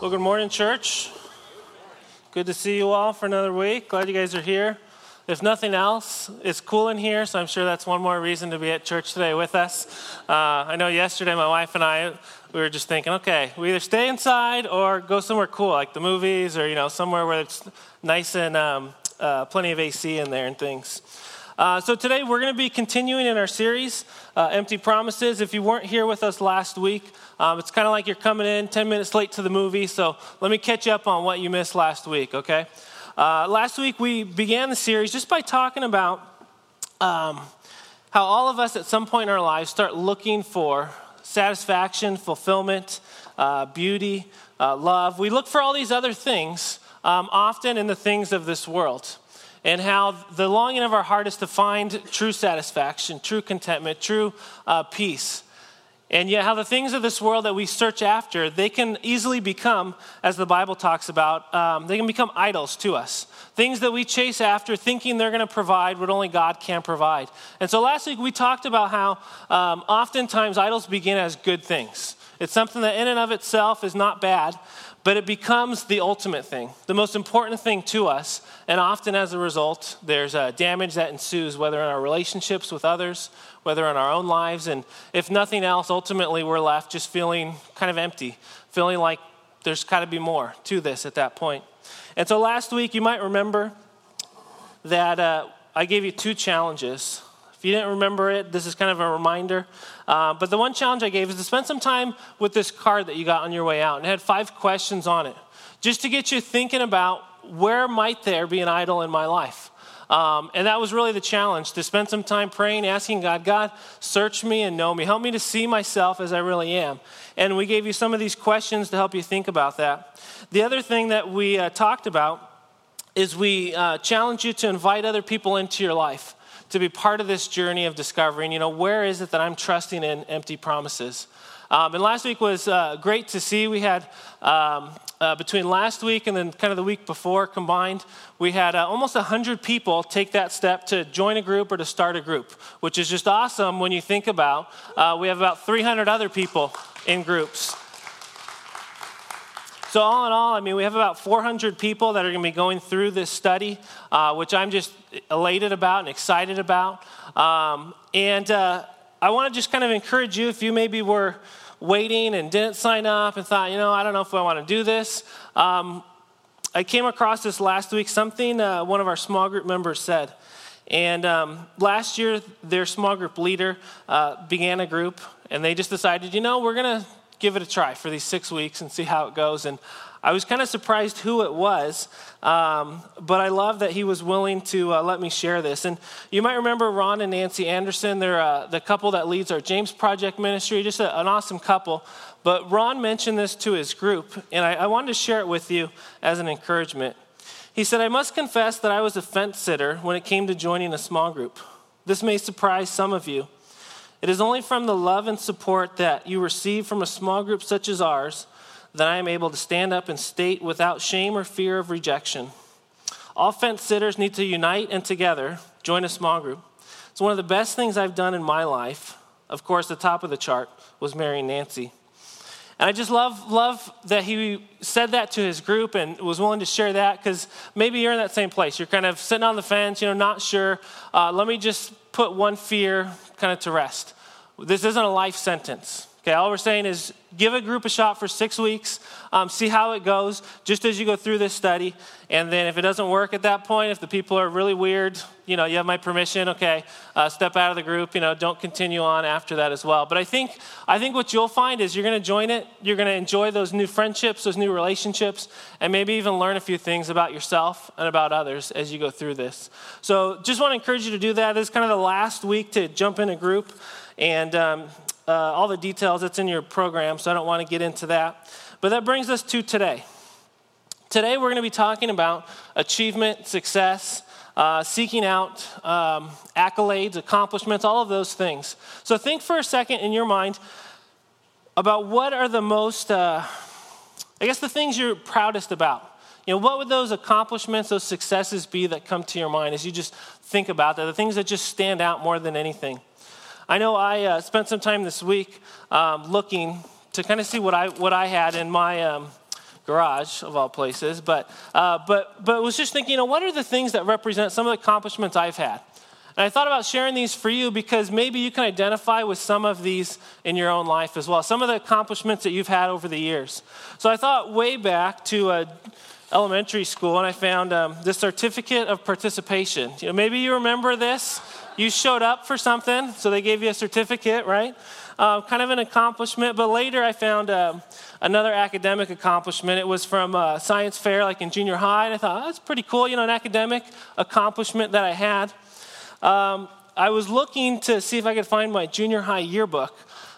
Well, good morning, church. Good to see you all for another week. Glad you guys are here. If nothing else, it's cool in here, so I'm sure that's one more reason to be at church today with us. Uh, I know yesterday my wife and I, we were just thinking, okay, we either stay inside or go somewhere cool, like the movies or, you know, somewhere where it's nice and um, uh, plenty of AC in there and things. Uh, so today we're going to be continuing in our series, uh, Empty Promises. If you weren't here with us last week, um, it's kind of like you're coming in 10 minutes late to the movie. So let me catch up on what you missed last week, okay? Uh, last week we began the series just by talking about um, how all of us at some point in our lives start looking for satisfaction, fulfillment, uh, beauty, uh, love. We look for all these other things, um, often in the things of this world and how the longing of our heart is to find true satisfaction, true contentment, true uh, peace. And yet, how the things of this world that we search after, they can easily become, as the Bible talks about, um, they can become idols to us. Things that we chase after, thinking they're going to provide what only God can provide. And so last week we talked about how um, oftentimes idols begin as good things. It's something that, in and of itself, is not bad, but it becomes the ultimate thing, the most important thing to us. And often, as a result, there's a damage that ensues, whether in our relationships with others, whether in our own lives. And if nothing else, ultimately, we're left just feeling kind of empty, feeling like there's got to be more to this at that point. And so, last week, you might remember that uh, I gave you two challenges if you didn't remember it, this is kind of a reminder. Uh, but the one challenge I gave is to spend some time with this card that you got on your way out. And it had five questions on it, just to get you thinking about where might there be an idol in my life. Um, and that was really the challenge to spend some time praying, asking God, God, search me and know me. Help me to see myself as I really am. And we gave you some of these questions to help you think about that. The other thing that we uh, talked about is we uh, challenge you to invite other people into your life to be part of this journey of discovering, you know, where is it that I'm trusting in empty promises? Um, and last week was uh, great to see. We had, um, uh, between last week and then kind of the week before combined, we had uh, almost 100 people take that step to join a group or to start a group, which is just awesome when you think about uh, we have about 300 other people in groups. So, all in all, I mean, we have about 400 people that are going to be going through this study, uh, which I'm just elated about and excited about. Um, and uh, I want to just kind of encourage you if you maybe were waiting and didn't sign up and thought, you know, I don't know if I want to do this. Um, I came across this last week, something uh, one of our small group members said. And um, last year, their small group leader uh, began a group, and they just decided, you know, we're going to give it a try for these six weeks and see how it goes. And I was kind of surprised who it was, um, but I love that he was willing to uh, let me share this. And you might remember Ron and Nancy Anderson. They're uh, the couple that leads our James Project ministry, just a, an awesome couple. But Ron mentioned this to his group, and I, I wanted to share it with you as an encouragement. He said, I must confess that I was a fence sitter when it came to joining a small group. This may surprise some of you. It is only from the love and support that you receive from a small group such as ours that I am able to stand up and state without shame or fear of rejection. All fence sitters need to unite and together join a small group. It's one of the best things I've done in my life. Of course, the top of the chart was marrying Nancy. And I just love, love that he said that to his group and was willing to share that because maybe you're in that same place. You're kind of sitting on the fence, you know, not sure. Uh, let me just put one fear kind of to rest. This isn't a life sentence. Okay, all we're saying is give a group a shot for six weeks, um, see how it goes, just as you go through this study. And then if it doesn't work at that point, if the people are really weird, you know, you have my permission, okay, uh, step out of the group, you know, don't continue on after that as well. But I think, I think what you'll find is you're going to join it, you're going to enjoy those new friendships, those new relationships, and maybe even learn a few things about yourself and about others as you go through this. So just want to encourage you to do that. This is kind of the last week to jump in a group. And um, uh, all the details, it's in your program, so I don't want to get into that. But that brings us to today. Today, we're going to be talking about achievement, success, uh, seeking out um, accolades, accomplishments, all of those things. So, think for a second in your mind about what are the most, uh, I guess, the things you're proudest about. You know, what would those accomplishments, those successes be that come to your mind as you just think about that? The things that just stand out more than anything. I know I uh, spent some time this week um, looking to kind of see what I, what I had in my um, garage of all places. But, uh, but, but was just thinking, you know, what are the things that represent some of the accomplishments I've had? And I thought about sharing these for you because maybe you can identify with some of these in your own life as well, some of the accomplishments that you've had over the years. So I thought way back to a elementary school and I found um, this certificate of participation. You know, maybe you remember this. You showed up for something, so they gave you a certificate, right? Uh, kind of an accomplishment. But later I found uh, another academic accomplishment. It was from a science fair, like in junior high, and I thought, oh, that's pretty cool, you know, an academic accomplishment that I had. Um, I was looking to see if I could find my junior high yearbook.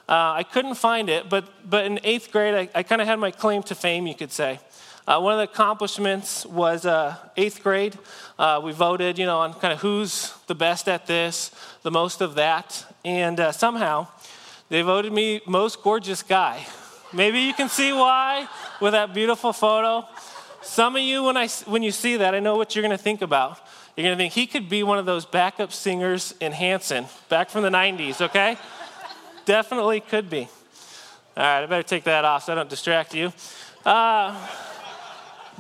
Uh, I couldn't find it, but, but in eighth grade, I, I kind of had my claim to fame, you could say. Uh, one of the accomplishments was uh, eighth grade. Uh, we voted, you know, on kind of who's the best at this, the most of that, and uh, somehow they voted me most gorgeous guy. Maybe you can see why with that beautiful photo. Some of you, when I when you see that, I know what you're going to think about. You're going to think he could be one of those backup singers in Hanson, back from the 90s, okay? Definitely could be. All right, I better take that off so I don't distract you. Uh,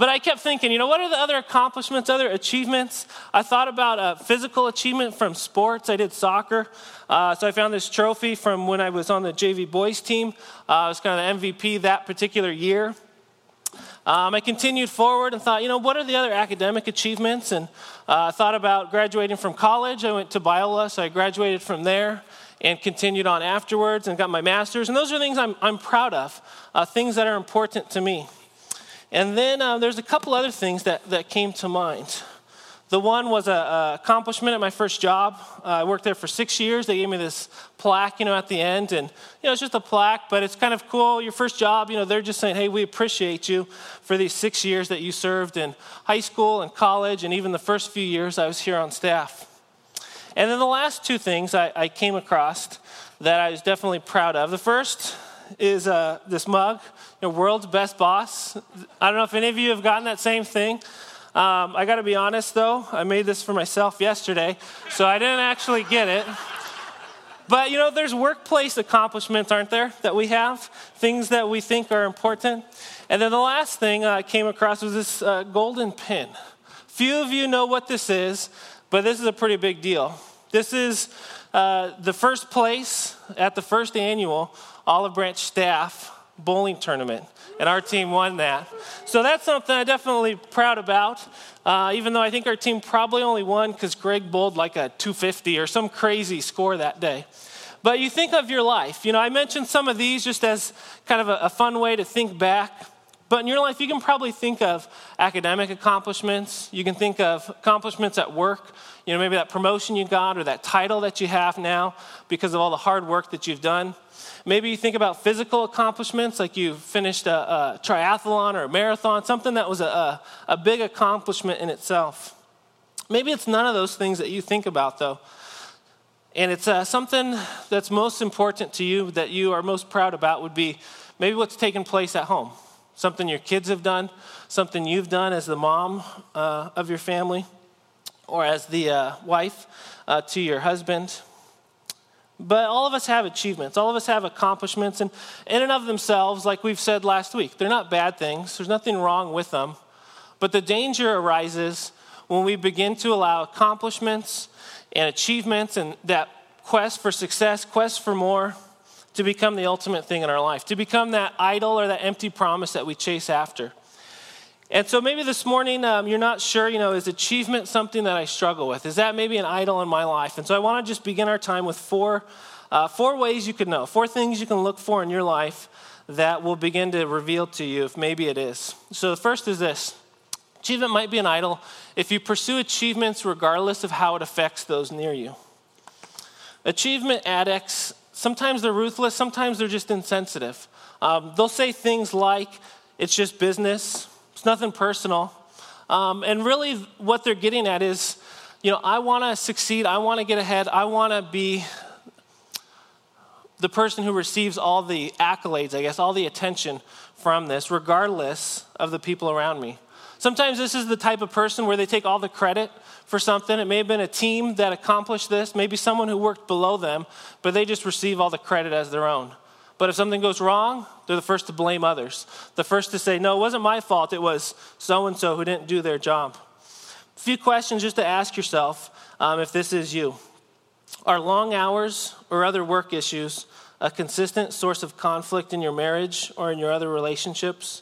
but I kept thinking, you know, what are the other accomplishments, other achievements? I thought about a physical achievement from sports. I did soccer. Uh, so I found this trophy from when I was on the JV boys team. Uh, I was kind of the MVP that particular year. Um, I continued forward and thought, you know, what are the other academic achievements? And I uh, thought about graduating from college. I went to Biola, so I graduated from there and continued on afterwards and got my master's. And those are things I'm, I'm proud of, uh, things that are important to me. And then uh, there's a couple other things that, that came to mind. The one was an accomplishment at my first job. Uh, I worked there for six years. They gave me this plaque, you know, at the end, and you know, it's just a plaque, but it's kind of cool. Your first job, you know, they're just saying, "Hey, we appreciate you for these six years that you served in high school and college, and even the first few years I was here on staff." And then the last two things I, I came across that I was definitely proud of. The first is uh, this mug, you know, world's best boss. I don't know if any of you have gotten that same thing. Um, I got to be honest though, I made this for myself yesterday, so I didn't actually get it. But you know, there's workplace accomplishments, aren't there, that we have? Things that we think are important. And then the last thing I came across was this uh, golden pin. Few of you know what this is, but this is a pretty big deal. This is uh, the first place at the first annual Olive Branch staff bowling tournament and our team won that. So that's something I'm definitely proud about. Uh, even though I think our team probably only won because Greg bowled like a 250 or some crazy score that day. But you think of your life. You know, I mentioned some of these just as kind of a, a fun way to think back. But in your life, you can probably think of academic accomplishments. You can think of accomplishments at work. You know, maybe that promotion you got or that title that you have now because of all the hard work that you've done. Maybe you think about physical accomplishments, like you finished a, a triathlon or a marathon, something that was a, a, big accomplishment in itself. Maybe it's none of those things that you think about, though. And it's uh, something that's most important to you, that you are most proud about, would be maybe what's taken place at home. Something your kids have done, something you've done as the mom uh, of your family, or as the uh, wife uh, to your husband. But all of us have achievements. All of us have accomplishments. And in and of themselves, like we've said last week, they're not bad things. There's nothing wrong with them. But the danger arises when we begin to allow accomplishments and achievements and that quest for success, quest for more, to become the ultimate thing in our life, to become that idol or that empty promise that we chase after. And so maybe this morning um, you're not sure, you know, is achievement something that I struggle with? Is that maybe an idol in my life? And so I want to just begin our time with four, uh, four ways you could know, four things you can look for in your life that will begin to reveal to you if maybe it is. So the first is this achievement might be an idol if you pursue achievements regardless of how it affects those near you. Achievement addicts, sometimes they're ruthless, sometimes they're just insensitive. Um, they'll say things like, it's just business it's nothing personal. Um, and really, what they're getting at is, you know, I want to succeed. I want to get ahead. I want to be the person who receives all the accolades, I guess, all the attention from this, regardless of the people around me. Sometimes this is the type of person where they take all the credit for something. It may have been a team that accomplished this, maybe someone who worked below them, but they just receive all the credit as their own. But if something goes wrong, they're the first to blame others. The first to say, no, it wasn't my fault, it was so and so who didn't do their job. A few questions just to ask yourself um, if this is you. Are long hours or other work issues a consistent source of conflict in your marriage or in your other relationships?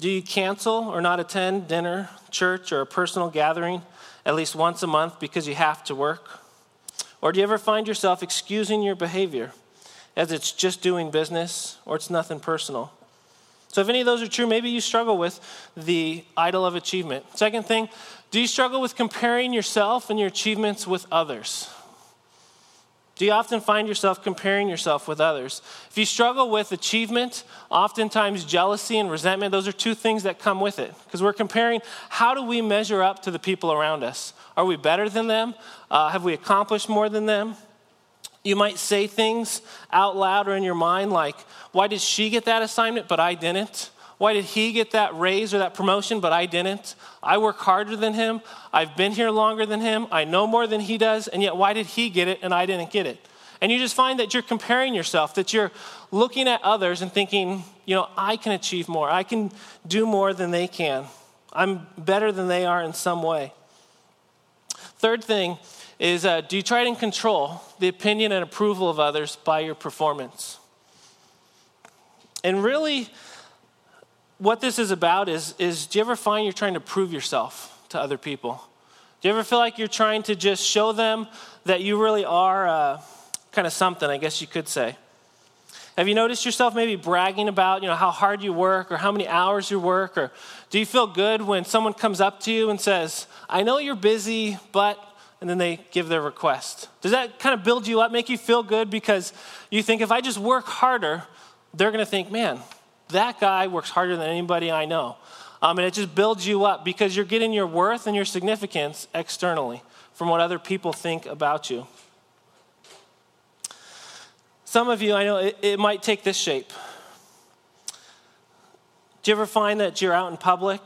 Do you cancel or not attend dinner, church, or a personal gathering at least once a month because you have to work? Or do you ever find yourself excusing your behavior as it's just doing business or it's nothing personal? So, if any of those are true, maybe you struggle with the idol of achievement. Second thing, do you struggle with comparing yourself and your achievements with others? Do you often find yourself comparing yourself with others? If you struggle with achievement, oftentimes jealousy and resentment, those are two things that come with it. Because we're comparing how do we measure up to the people around us? Are we better than them? Uh, have we accomplished more than them? You might say things out loud or in your mind like, why did she get that assignment but I didn't? Why did he get that raise or that promotion, but I didn't? I work harder than him. I've been here longer than him. I know more than he does. And yet, why did he get it and I didn't get it? And you just find that you're comparing yourself, that you're looking at others and thinking, you know, I can achieve more. I can do more than they can. I'm better than they are in some way. Third thing is uh, do you try to control the opinion and approval of others by your performance? And really, what this is about is, is do you ever find you're trying to prove yourself to other people? Do you ever feel like you're trying to just show them that you really are uh, kind of something, I guess you could say? Have you noticed yourself maybe bragging about, you know, how hard you work or how many hours you work? Or do you feel good when someone comes up to you and says, I know you're busy, but, and then they give their request? Does that kind of build you up, make you feel good because you think if I just work harder, they're going to think, man, that guy works harder than anybody I know. Um, and it just builds you up because you're getting your worth and your significance externally from what other people think about you. Some of you, I know it, it might take this shape. Do you ever find that you're out in public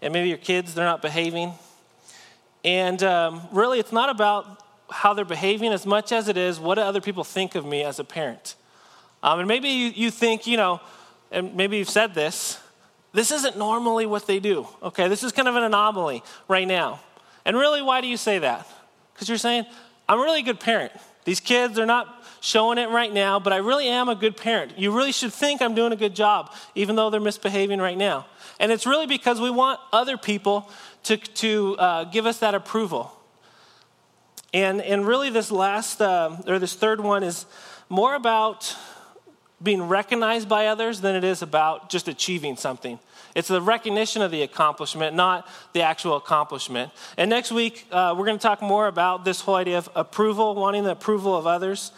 and maybe your kids, they're not behaving? And um, really, it's not about how they're behaving as much as it is what do other people think of me as a parent. Um, and maybe you, you think, you know, and maybe you've said this, this isn't normally what they do. Okay, this is kind of an anomaly right now. And really, why do you say that? Because you're saying, I'm a really good parent. These kids are not showing it right now, but I really am a good parent. You really should think I'm doing a good job, even though they're misbehaving right now. And it's really because we want other people to, to uh, give us that approval. And, and really, this last, uh, or this third one is more about being recognized by others than it is about just achieving something. It's the recognition of the accomplishment, not the actual accomplishment. And next week, uh, we're going to talk more about this whole idea of approval, wanting the approval of others.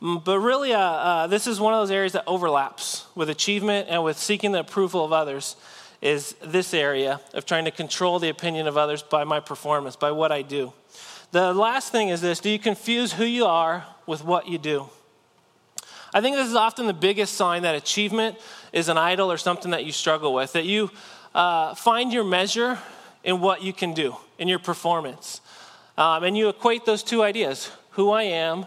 Mm, but really, uh, uh, this is one of those areas that overlaps with achievement and with seeking the approval of others. Is this area of trying to control the opinion of others by my performance, by what I do. The last thing is this do you confuse who you are with what you do? I think this is often the biggest sign that achievement is an idol or something that you struggle with, that you uh, find your measure in what you can do, in your performance. Um, and you equate those two ideas who I am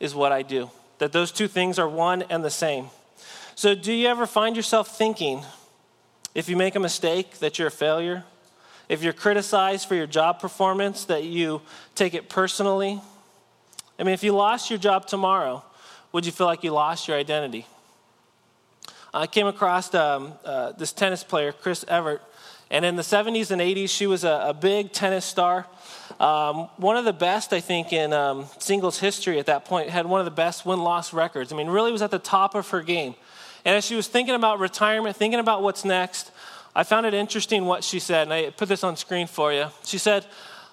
is what I do, that those two things are one and the same. So, do you ever find yourself thinking, if you make a mistake, that you're a failure? If you're criticized for your job performance, that you take it personally? I mean, if you lost your job tomorrow, would you feel like you lost your identity? I came across um, uh, this tennis player, Chris Evert, and in the 70s and 80s, she was a, a big tennis star. Um, one of the best, I think, in um, singles history at that point, had one of the best win loss records. I mean, really was at the top of her game. And as she was thinking about retirement, thinking about what's next, I found it interesting what she said, and I put this on screen for you. She said,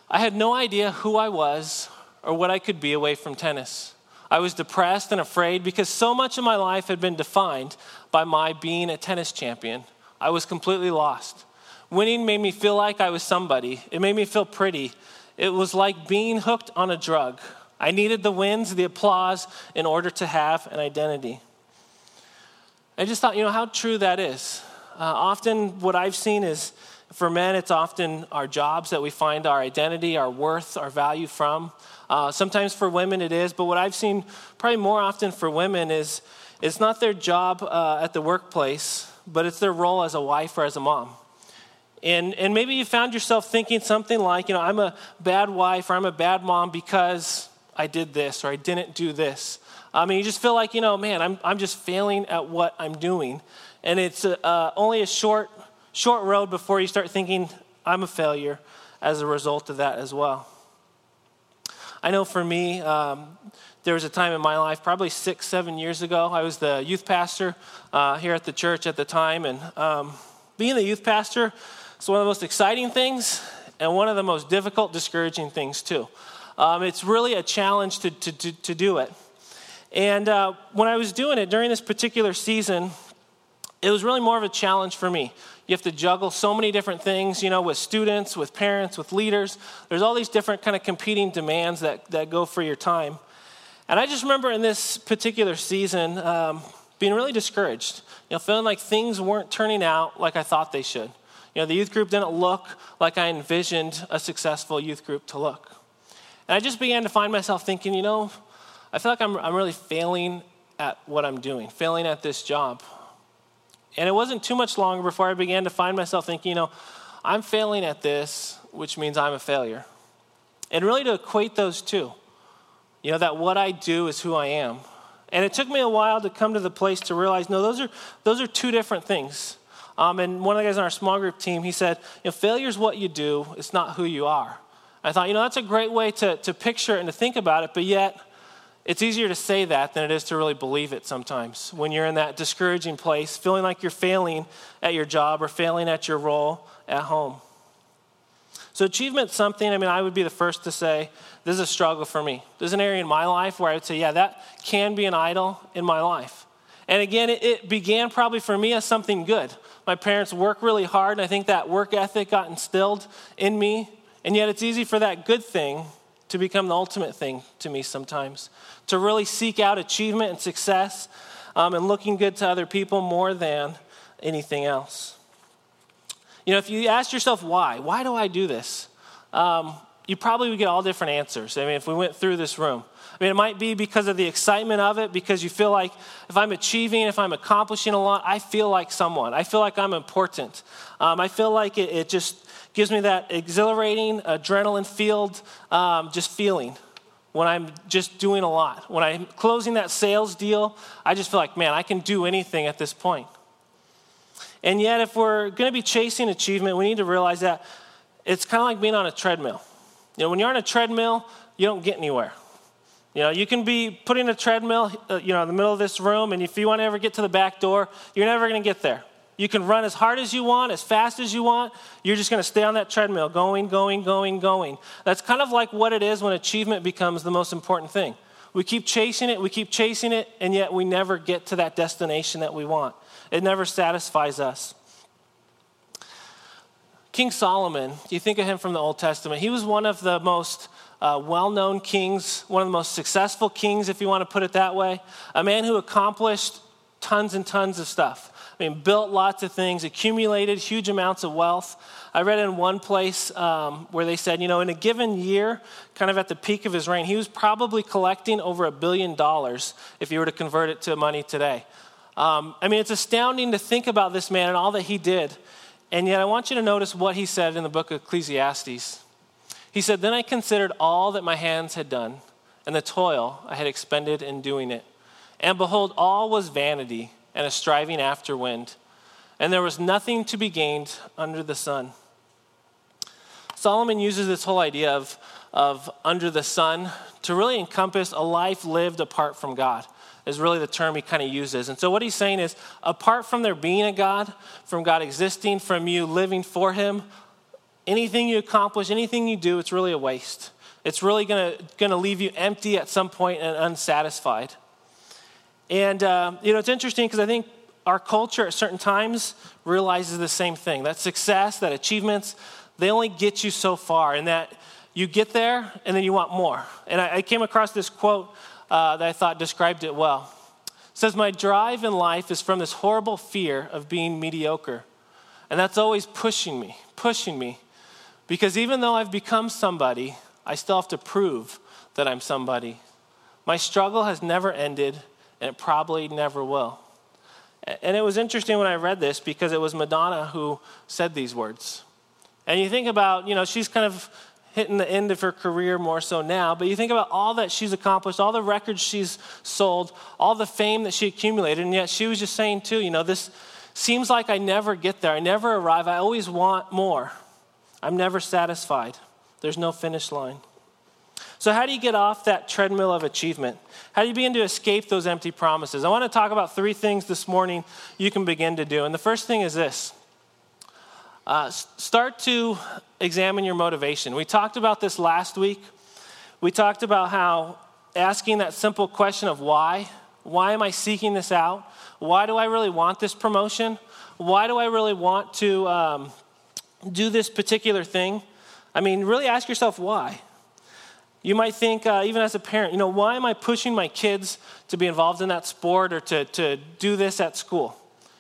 I had no idea who I was or what I could be away from tennis. I was depressed and afraid because so much of my life had been defined by my being a tennis champion. I was completely lost. Winning made me feel like I was somebody, it made me feel pretty. It was like being hooked on a drug. I needed the wins, the applause, in order to have an identity. I just thought, you know, how true that is. Uh, often, what I've seen is for men, it's often our jobs that we find our identity, our worth, our value from. Uh, sometimes for women it is, but what I've seen probably more often for women is It's not their job uh, at the workplace, but it's their role as a wife or as a mom. And, and maybe you found yourself thinking something like, you know, I'm a bad wife or I'm a bad mom because I did this or I didn't do this. I mean, you just feel like, you know, man, I'm, I'm just failing at what I'm doing. And it's uh, only a short, short road before you start thinking, I'm a failure as a result of that as well. I know for me, um, there was a time in my life, probably six, seven years ago, I was the youth pastor uh, here at the church at the time. And um, being the youth pastor is one of the most exciting things and one of the most difficult, discouraging things, too. Um, it's really a challenge to, to, to, to do it. And uh, when I was doing it during this particular season, it was really more of a challenge for me. You have to juggle so many different things, you know, with students, with parents, with leaders. There's all these different kind of competing demands that, that go for your time. And I just remember in this particular season um, being really discouraged, you know, feeling like things weren't turning out like I thought they should. You know, the youth group didn't look like I envisioned a successful youth group to look. And I just began to find myself thinking, you know, I feel like I'm, I'm really failing at what I'm doing, failing at this job. And it wasn't too much longer before I began to find myself thinking, you know, I'm failing at this, which means I'm a failure. And really to equate those two, you know, that what I do is who I am. And it took me a while to come to the place to realize, no, those are, those are two different things. Um, and one of the guys on our small group team, he said, you know, failure is what you do, it's not who you are. I thought, you know, that's a great way to, to picture it and to think about it, but yet it's easier to say that than it is to really believe it sometimes. When you're in that discouraging place, feeling like you're failing at your job or failing at your role at home. So, achievement's something, I mean, I would be the first to say, this is a struggle for me. There's an area in my life where I would say, yeah, that can be an idol in my life. And again, it, it began probably for me as something good. My parents work really hard, and I think that work ethic got instilled in me. And yet, it's easy for that good thing to become the ultimate thing to me sometimes. To really seek out achievement and success um, and looking good to other people more than anything else. You know, if you ask yourself why, why do I do this? Um, you probably would get all different answers. I mean, if we went through this room. I mean, it might be because of the excitement of it, because you feel like if I'm achieving, if I'm accomplishing a lot, I feel like someone. I feel like I'm important. Um, I feel like it, it, just gives me that exhilarating, adrenaline filled um, just feeling when I'm just doing a lot. When I'm closing that sales deal, I just feel like, man, I can do anything at this point. And yet, if we're going to be chasing achievement, we need to realize that it's kind of like being on a treadmill. You know, when you're on a treadmill, you don't get anywhere. You know, you can be putting a treadmill, uh, you know, in the middle of this room, and if you want to ever get to the back door, you're never going to get there. You can run as hard as you want, as fast as you want. You're just going to stay on that treadmill, going, going, going, going. That's kind of like what it is when achievement becomes the most important thing. We keep chasing it, we keep chasing it, and yet we never get to that destination that we want. It never satisfies us. King Solomon, you think of him from the Old Testament, he was one of the most uh, well known kings, one of the most successful kings, if you want to put it that way. A man who accomplished tons and tons of stuff. I mean, built lots of things, accumulated huge amounts of wealth. I read in one place um, where they said, you know, in a given year, kind of at the peak of his reign, he was probably collecting over a billion dollars if you were to convert it to money today. Um, I mean, it's astounding to think about this man and all that he did. And yet, I want you to notice what he said in the book of Ecclesiastes. He said, Then I considered all that my hands had done and the toil I had expended in doing it. And behold, all was vanity and a striving after wind, and there was nothing to be gained under the sun. Solomon uses this whole idea of, of under the sun to really encompass a life lived apart from God is really the term he kind of uses. And so what he's saying is apart from there being a God, from God existing, from you living for him, anything you accomplish, anything you do, it's really a waste. It's really going to leave you empty at some point and unsatisfied. And, uh, you know, it's interesting because I think our culture at certain times realizes the same thing that success, that achievements, they only get you so far, and that you get there and then you want more. And I, I came across this quote uh, that I thought described it well. It says, My drive in life is from this horrible fear of being mediocre. And that's always pushing me, pushing me. Because even though I've become somebody, I still have to prove that I'm somebody. My struggle has never ended, and it probably never will. And it was interesting when I read this because it was Madonna who said these words. And you think about, you know, she's kind of hitting the end of her career more so now, but you think about all that she's accomplished, all the records she's sold, all the fame that she accumulated, and yet she was just saying, too, you know, this seems like I never get there. I never arrive. I always want more. I'm never satisfied. There's no finish line. So, how do you get off that treadmill of achievement? How do you begin to escape those empty promises? I want to talk about three things this morning you can begin to do. And the first thing is this uh, start to examine your motivation. We talked about this last week. We talked about how asking that simple question of why, why am I seeking this out? Why do I really want this promotion? Why do I really want to um, do this particular thing? I mean, really ask yourself why. You might think, uh, even as a parent, you know, why am I pushing my kids to be involved in that sport or to, to do this at school?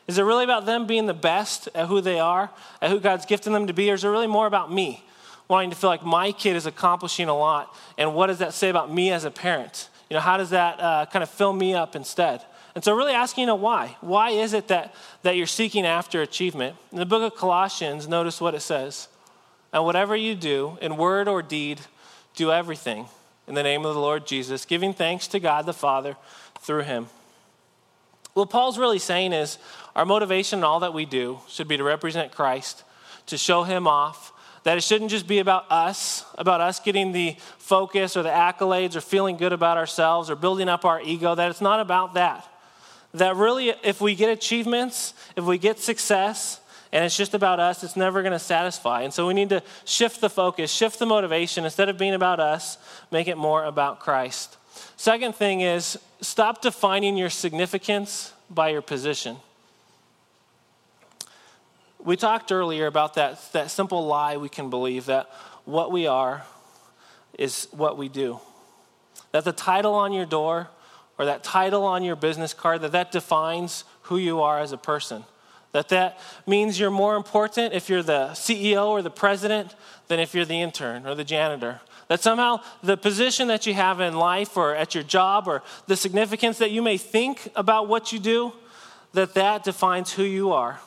Is it really about them being the best at who they are, at who God's gifted them to be, or is it really more about me wanting to feel like my kid is accomplishing a lot? And what does that say about me as a parent? You know, how does that uh, kind of fill me up instead? And so, really asking, you know, why? Why is it that, that you're seeking after achievement? In the book of Colossians, notice what it says. And whatever you do, in word or deed, do everything in the name of the Lord Jesus, giving thanks to God the Father through him. What Paul's really saying is our motivation in all that we do should be to represent Christ, to show him off, that it shouldn't just be about us, about us getting the focus or the accolades or feeling good about ourselves or building up our ego, that it's not about that. That really, if we get achievements, if we get success, and it's just about us, it's never going to satisfy. And so we need to shift the focus, shift the motivation. Instead of being about us, make it more about Christ. Second thing is stop defining your significance by your position. We talked earlier about that, that simple lie we can believe that what we are is what we do. That the title on your door or that title on your business card, that that defines who you are as a person. That that means you're more important if you're the CEO or the president than if you're the intern or the janitor. That somehow the position that you have in life or at your job or the significance that you may think about what you do, that that defines who you are.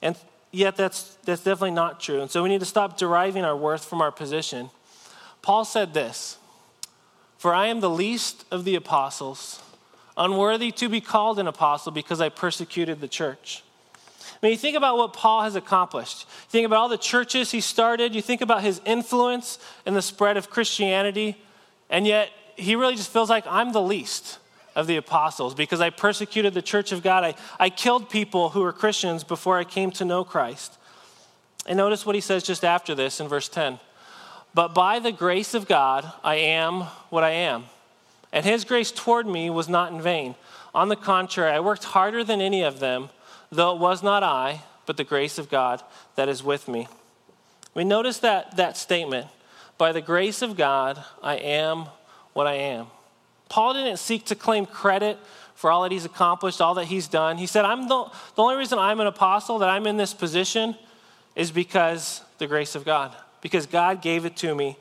And yet that's, that's definitely not true. And so we need to stop deriving our worth from our position. Paul said this For I am the least of the apostles, unworthy to be called an apostle because I persecuted the church. I mean, you think about what Paul has accomplished. You think about all the churches he started. You think about his influence in the spread of Christianity. And yet, he really just feels like I'm the least of the apostles because I persecuted the church of God. I, I killed people who were Christians before I came to know Christ. And notice what he says just after this in verse 10. But by the grace of God, I am what I am. And his grace toward me was not in vain. On the contrary, I worked harder than any of them though it was not I, but the grace of God that is with me. We notice that, that statement by the grace of God, I am what I am. Paul didn't seek to claim credit for all that he's accomplished, all that he's done. He said, I'm the, the only reason I'm an apostle, that I'm in this position, is because the grace of God, because God gave it to me.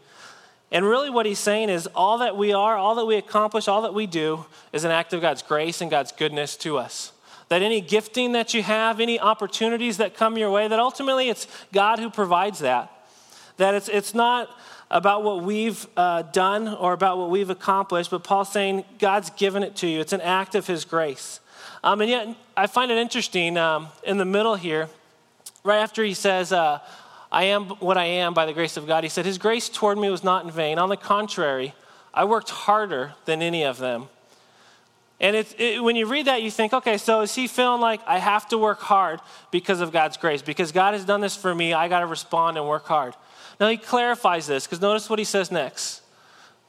And really, what he's saying is all that we are, all that we accomplish, all that we do is an act of God's grace and God's goodness to us that any gifting that you have, any opportunities that come your way, that ultimately it's God who provides that. That it's, it's not about what we've uh, done or about what we've accomplished, but Paul's saying God's given it to you. It's an act of his grace. Um, and yet, I find it interesting um, in the middle here, right after he says, uh, I am what I am by the grace of God, he said, His grace toward me was not in vain. On the contrary, I worked harder than any of them. And it, when you read that, you think, okay, so is he feeling like I have to work hard because of God's grace? Because God has done this for me, I got to respond and work hard. Now he clarifies this because notice what he says next.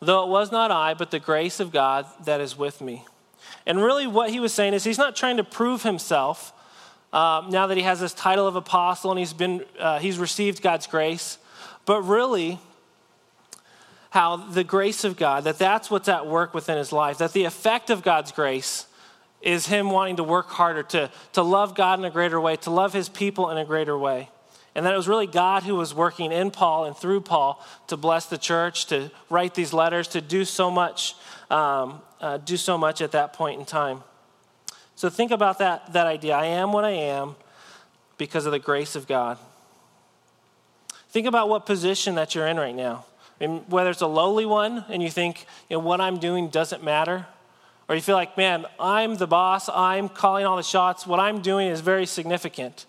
Though it was not I, but the grace of God that is with me. And really, what he was saying is he's not trying to prove himself uh, now that he has this title of apostle and he's been uh, he's received God's grace, but really how the grace of God, that that's what's at work within his life, that the effect of God's grace is him wanting to work harder, to, to love God in a greater way, to love his people in a greater way. and that it was really God who was working in Paul and through Paul to bless the church, to write these letters, to do so much, um, uh, do so much at that point in time. So think about that, that idea. I am what I am because of the grace of God. Think about what position that you're in right now. I mean, whether it's a lowly one and you think, you know, what I'm doing doesn't matter, or you feel like, man, I'm the boss, I'm calling all the shots, what I'm doing is very significant.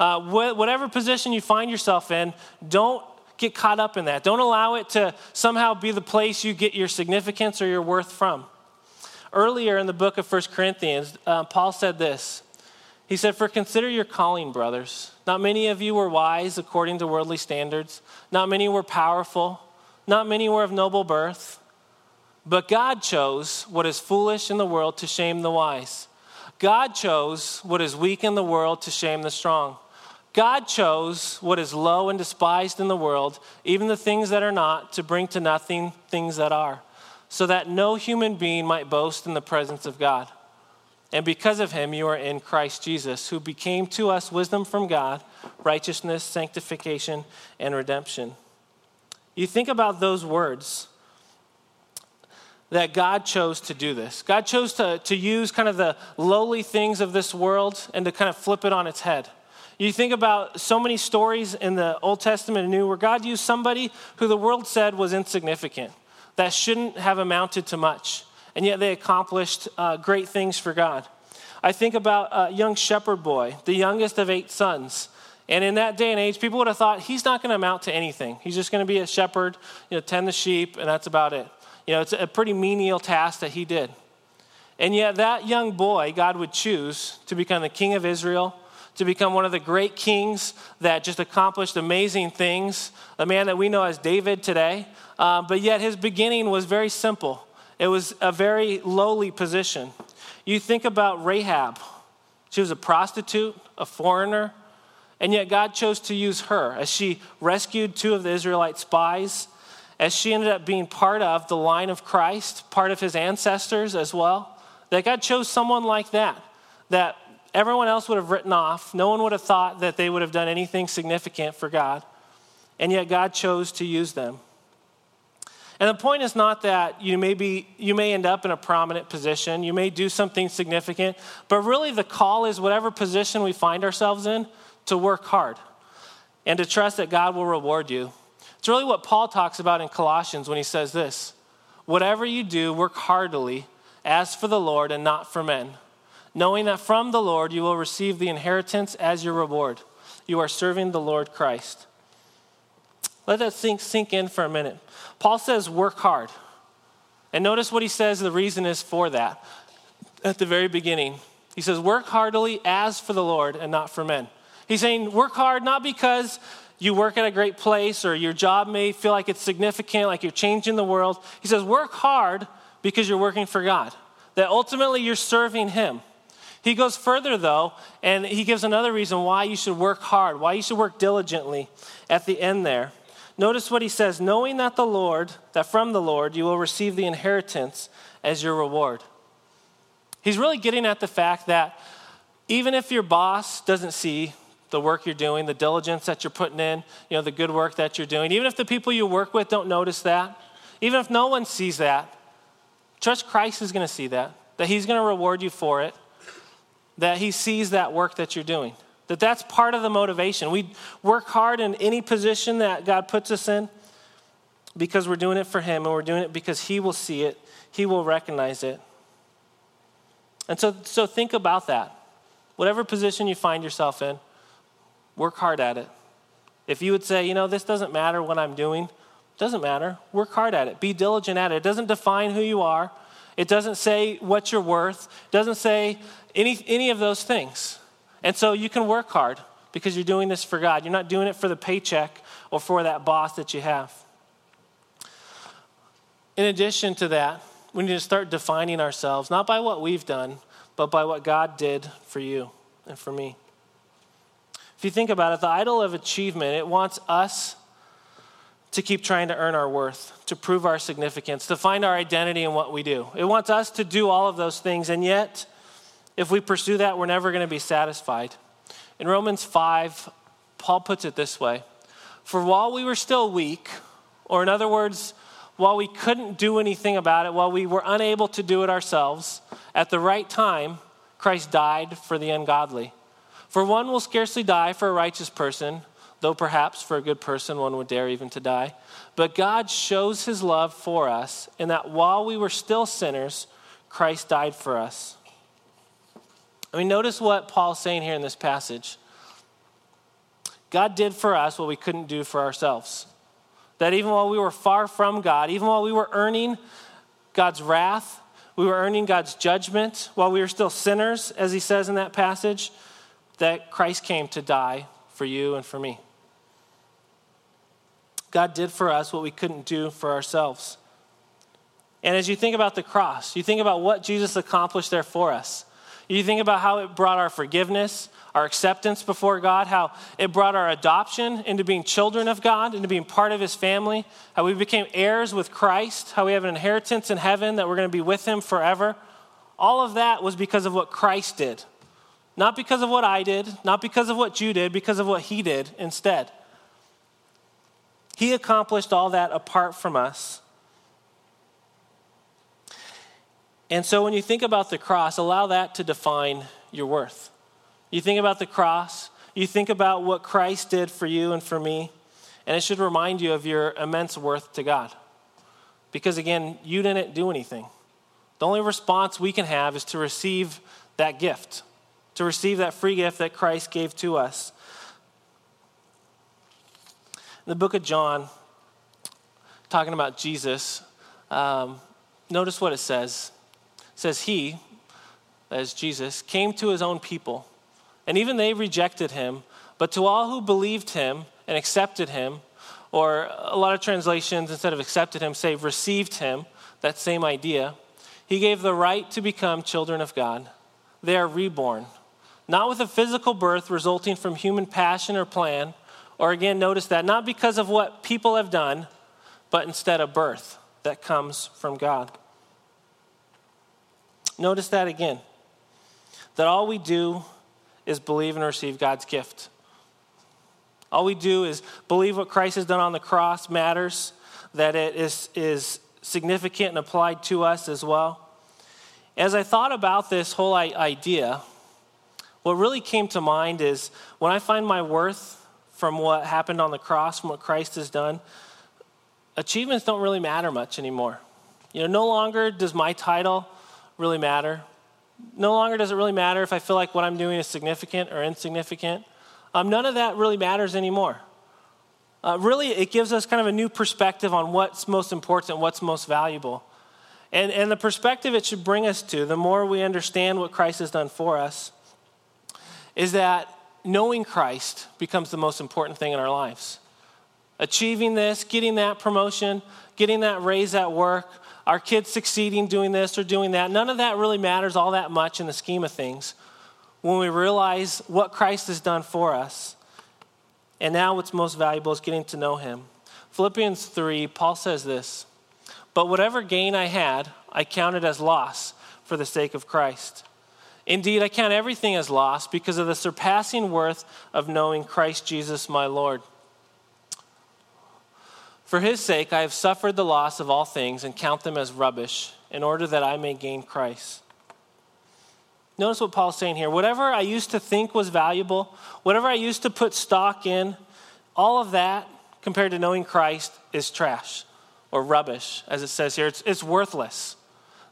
Uh, wh- whatever position you find yourself in, don't get caught up in that. Don't allow it to somehow be the place you get your significance or your worth from. Earlier in the book of 1 Corinthians, uh, Paul said this. He said, For consider your calling, brothers. Not many of you were wise according to worldly standards, not many were powerful, not many were of noble birth. But God chose what is foolish in the world to shame the wise. God chose what is weak in the world to shame the strong. God chose what is low and despised in the world, even the things that are not, to bring to nothing things that are, so that no human being might boast in the presence of God. And because of him, you are in Christ Jesus, who became to us wisdom from God, righteousness, sanctification, and redemption. You think about those words that God chose to do this. God chose to, to use kind of the lowly things of this world and to kind of flip it on its head. You think about so many stories in the Old Testament and New where God used somebody who the world said was insignificant, that shouldn't have amounted to much, and yet they accomplished uh, great things for God. I think about a young shepherd boy, the youngest of eight sons. And in that day and age, people would have thought he's not going to amount to anything. He's just going to be a shepherd, you know, tend the sheep, and that's about it. You know, it's a pretty menial task that he did. And yet, that young boy, God would choose to become the king of Israel, to become one of the great kings that just accomplished amazing things, a man that we know as David today. Uh, but yet, his beginning was very simple, it was a very lowly position. You think about Rahab, she was a prostitute, a foreigner, and yet God chose to use her as she rescued two of the Israelite spies, as she ended up being part of the line of Christ, part of his ancestors as well. That God chose someone like that, that everyone else would have written off. No one would have thought that they would have done anything significant for God. And yet God chose to use them. And the point is not that you may, be, you may end up in a prominent position, you may do something significant, but really the call is whatever position we find ourselves in, to work hard and to trust that God will reward you. It's really what Paul talks about in Colossians when he says this Whatever you do, work heartily as for the Lord and not for men, knowing that from the Lord you will receive the inheritance as your reward. You are serving the Lord Christ. Let that sink, sink in for a minute. Paul says, work hard. And notice what he says the reason is for that at the very beginning. He says, work heartily as for the Lord and not for men. He's saying, work hard not because you work at a great place or your job may feel like it's significant, like you're changing the world. He says, work hard because you're working for God, that ultimately you're serving Him. He goes further, though, and he gives another reason why you should work hard, why you should work diligently at the end there. Notice what he says knowing that the Lord, that from the Lord you will receive the inheritance as your reward. He's really getting at the fact that even if your boss doesn't see the work you're doing, the diligence that you're putting in, you know, the good work that you're doing. Even if the people you work with don't notice that, even if no one sees that, trust Christ is going to see that, that He's going to reward you for it, that He sees that work that you're doing. That that's part of the motivation. We work hard in any position that God puts us in because we're doing it for Him and we're doing it because He will see it, He will recognize it. And so, so think about that. Whatever position you find yourself in, Work hard at it. If you would say, you know, this doesn't matter what I'm doing, doesn't matter. Work hard at it. Be diligent at it. It doesn't define who you are. It doesn't say what you're worth. It doesn't say any, any of those things. And so you can work hard because you're doing this for God. You're not doing it for the paycheck or for that boss that you have. In addition to that, we need to start defining ourselves, not by what we've done, but by what God did for you and for me. If you think about it, the idol of achievement, it wants us to keep trying to earn our worth, to prove our significance, to find our identity in what we do. It wants us to do all of those things, and yet, if we pursue that, we're never going to be satisfied. In Romans 5, Paul puts it this way For while we were still weak, or in other words, while we couldn't do anything about it, while we were unable to do it ourselves, at the right time, Christ died for the ungodly. For one will scarcely die for a righteous person, though perhaps for a good person one would dare even to die. But God shows his love for us in that while we were still sinners, Christ died for us. I mean, notice what Paul's saying here in this passage. God did for us what we couldn't do for ourselves. That even while we were far from God, even while we were earning God's wrath, we were earning God's judgment, while we were still sinners, as he says in that passage, that Christ came to die for you and for me. God did for us what we couldn't do for ourselves. And as you think about the cross, you think about what Jesus accomplished there for us. You think about how it brought our forgiveness, our acceptance before God, how it brought our adoption into being children of God, into being part of His family, how we became heirs with Christ, how we have an inheritance in heaven that we're going to be with Him forever. All of that was because of what Christ did. Not because of what I did, not because of what you did, because of what He did instead. He accomplished all that apart from us. And so when you think about the cross, allow that to define your worth. You think about the cross, you think about what Christ did for you and for me, and it should remind you of your immense worth to God. Because again, you didn't do anything. The only response we can have is to receive that gift, to receive that free gift that Christ gave to us. In the book of John, talking about Jesus, um, notice what it says says he, as Jesus, came to his own people, and even they rejected him. But to all who believed him and accepted him, or a lot of translations, instead of accepted him, say received him, that same idea, he gave the right to become children of God. They are reborn, not with a physical birth resulting from human passion or plan, or again, notice that, not because of what people have done, but instead a birth that comes from God. Notice that again. That all we do is believe and receive God's gift. All we do is believe what Christ has done on the cross matters, that it is, is significant and applied to us as well. As I thought about this whole idea, what really came to mind is when I find my worth from what happened on the cross, from what Christ has done, achievements don't really matter much anymore. You know, no longer does my title really matter. No longer does it really matter if I feel like what I'm doing is significant or insignificant. Um, none of that really matters anymore. Uh, really, it gives us kind of a new perspective on what's most important, what's most valuable. And, and the perspective it should bring us to, the more we understand what Christ has done for us, is that knowing Christ becomes the most important thing in our lives. Achieving this, getting that promotion, getting that raise at work, our kids succeeding doing this or doing that. None of that really matters all that much in the scheme of things when we realize what Christ has done for us. And now, what's most valuable is getting to know Him. Philippians 3, Paul says this But whatever gain I had, I counted as loss for the sake of Christ. Indeed, I count everything as loss because of the surpassing worth of knowing Christ Jesus my Lord. For his sake, I have suffered the loss of all things and count them as rubbish in order that I may gain Christ. Notice what Paul's saying here. Whatever I used to think was valuable, whatever I used to put stock in, all of that compared to knowing Christ is trash or rubbish, as it says here. It's, it's worthless.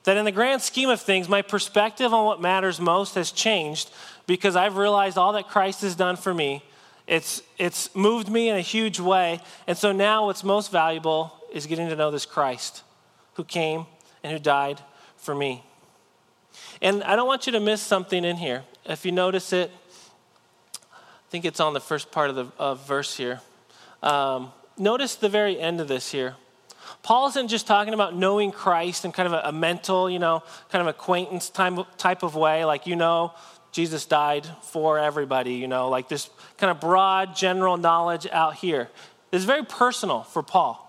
That in the grand scheme of things, my perspective on what matters most has changed because I've realized all that Christ has done for me it's, it's moved me in a huge way. And so now what's most valuable is getting to know this Christ who came and who died for me. And I don't want you to miss something in here. If you notice it, I think it's on the first part of the of verse here. Um, notice the very end of this here. Paul isn't just talking about knowing Christ in kind of a, a mental, you know, kind of acquaintance type, type of way, like you know Jesus died for everybody, you know, like this kind of broad general knowledge out here. It's very personal for Paul.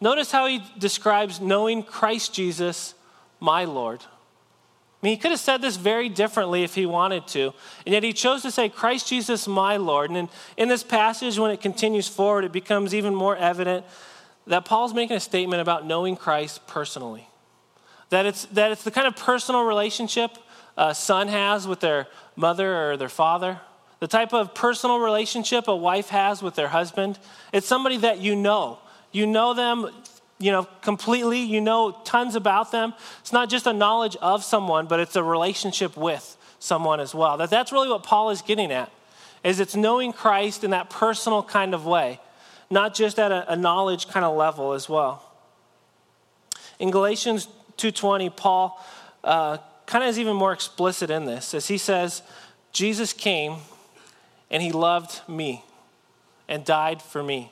Notice how he describes knowing Christ Jesus, my Lord. I mean, he could have said this very differently if he wanted to, and yet he chose to say, Christ Jesus, my Lord. And in, in this passage, when it continues forward, it becomes even more evident that Paul's making a statement about knowing Christ personally. That it's, that it's the kind of personal relationship a son has with their mother or their father, the type of personal relationship a wife has with their husband. It's somebody that you know. You know them, you know, completely. You know tons about them. It's not just a knowledge of someone, but it's a relationship with someone as well. That that's really what Paul is getting at. Is it's knowing Christ in that personal kind of way, not just at a, a knowledge kind of level as well. In Galatians 2:20, Paul uh, kind of is even more explicit in this as he says, Jesus came and he loved me and died for me.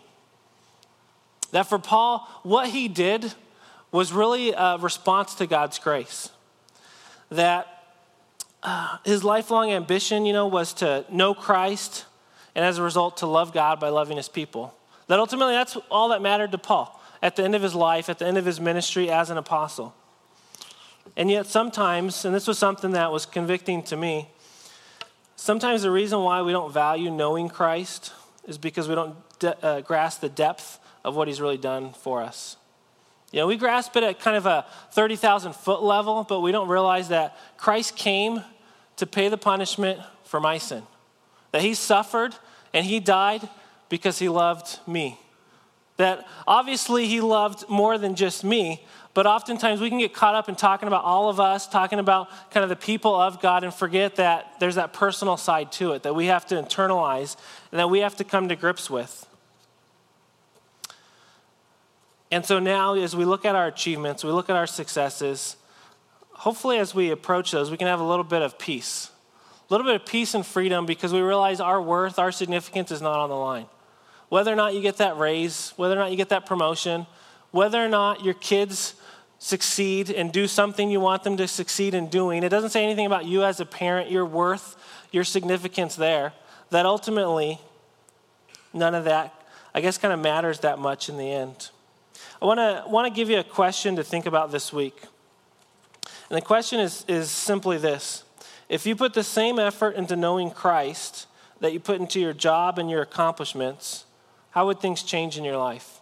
That for Paul, what he did was really a response to God's grace. That uh, his lifelong ambition, you know, was to know Christ and as a result to love God by loving his people. That ultimately that's all that mattered to Paul at the end of his life, at the end of his ministry as an apostle. And yet, sometimes, and this was something that was convicting to me, sometimes the reason why we don't value knowing Christ is because we don't de- uh, grasp the depth of what he's really done for us. You know, we grasp it at kind of a 30,000 foot level, but we don't realize that Christ came to pay the punishment for my sin. That he suffered and he died because he loved me. That obviously he loved more than just me, but oftentimes we can get caught up in talking about all of us, talking about kind of the people of God, and forget that there's that personal side to it that we have to internalize and that we have to come to grips with. And so now, as we look at our achievements, we look at our successes, hopefully, as we approach those, we can have a little bit of peace. A little bit of peace and freedom because we realize our worth, our significance is not on the line. Whether or not you get that raise, whether or not you get that promotion, whether or not your kids succeed and do something you want them to succeed in doing. It doesn't say anything about you as a parent, your worth, your significance there. That ultimately, none of that, I guess, kind of matters that much in the end. I want to want to give you a question to think about this week. And the question is, is simply this If you put the same effort into knowing Christ that you put into your job and your accomplishments, how would things change in your life?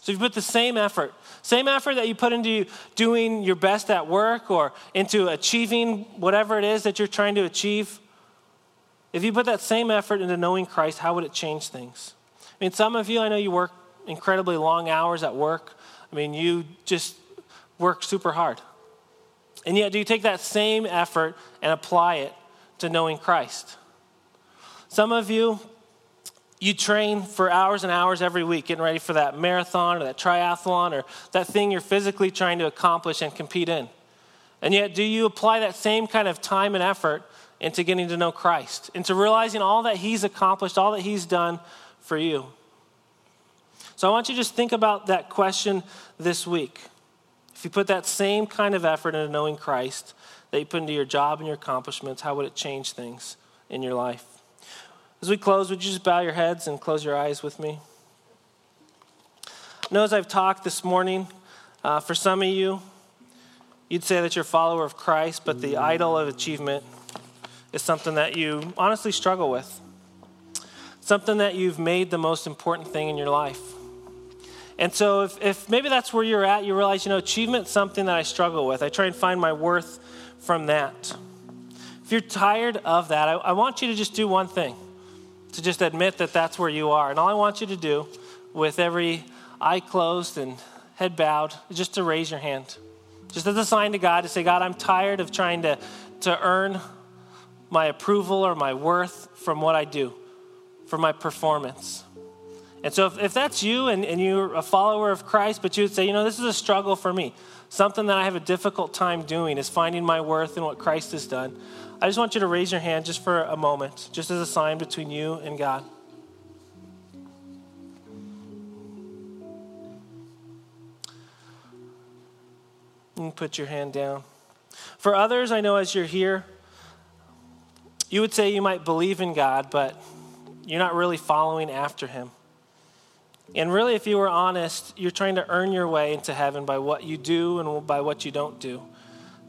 So if you put the same effort, same effort that you put into doing your best at work or into achieving whatever it is that you're trying to achieve, if you put that same effort into knowing Christ, how would it change things? I mean, some of you, I know you work incredibly long hours at work. I mean, you just work super hard. And yet, do you take that same effort and apply it to knowing Christ? Some of you, you train for hours and hours every week getting ready for that marathon or that triathlon or that thing you're physically trying to accomplish and compete in. And yet, do you apply that same kind of time and effort into getting to know Christ, into realizing all that He's accomplished, all that He's done for you? So I want you to just think about that question this week. If you put that same kind of effort into knowing Christ that you put into your job and your accomplishments, how would it change things in your life? As we close, would you just bow your heads and close your eyes with me? I know as I've talked this morning, uh, for some of you, you'd say that you're a follower of Christ, but the idol of achievement is something that you honestly struggle with. Something that you've made the most important thing in your life. And so, if, if maybe that's where you're at, you realize, you know, achievement's something that I struggle with. I try and find my worth from that. If you're tired of that, I, I want you to just do one thing to just admit that that's where you are. And all I want you to do, with every eye closed and head bowed, is just to raise your hand. Just as a sign to God to say, God, I'm tired of trying to, to earn my approval or my worth from what I do, from my performance. And so, if, if that's you and, and you're a follower of Christ, but you would say, you know, this is a struggle for me, something that I have a difficult time doing is finding my worth in what Christ has done. I just want you to raise your hand just for a moment, just as a sign between you and God. And put your hand down. For others, I know as you're here, you would say you might believe in God, but you're not really following after Him. And really, if you were honest, you're trying to earn your way into heaven by what you do and by what you don't do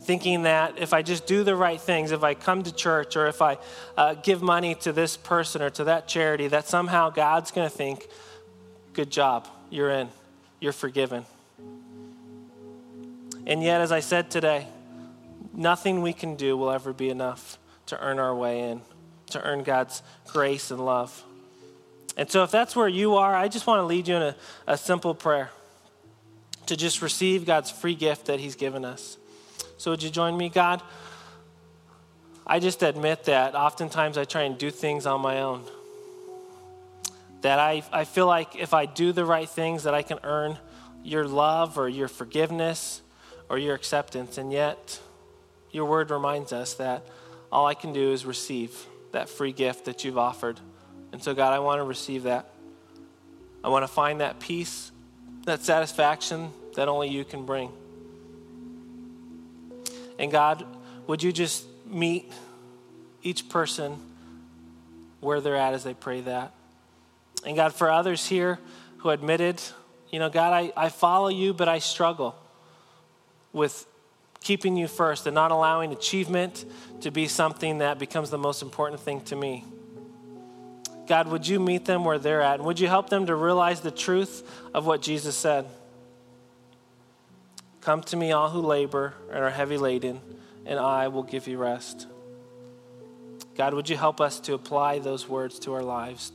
thinking that if I just do the right things, if I come to church or if I uh, give money to this person or to that charity, that somehow God's going to think, good job, you're in, you're forgiven. And yet, as I said today, nothing we can do will ever be enough to earn our way in, to earn God's grace and love. And so, if that's where you are, I just want to lead you in a, a simple prayer to just receive God's free gift that He's given us. So, would you join me, God? I just admit that oftentimes I try and do things on my own. That I, I feel like if I do the right things, that I can earn your love or your forgiveness or your acceptance. And yet, your word reminds us that all I can do is receive that free gift that you've offered. And so, God, I want to receive that. I want to find that peace, that satisfaction that only you can bring. And God, would you just meet each person where they're at as they pray that? And God, for others here who admitted, you know, God, I, I follow you, but I struggle with keeping you first and not allowing achievement to be something that becomes the most important thing to me. God, would you meet them where they're at? And would you help them to realize the truth of what Jesus said? Come to me, all who labor and are heavy laden, and I will give you rest. God, would you help us to apply those words to our lives?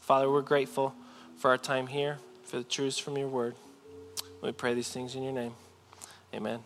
Father, we're grateful for our time here, for the truths from your word. We pray these things in your name. Amen.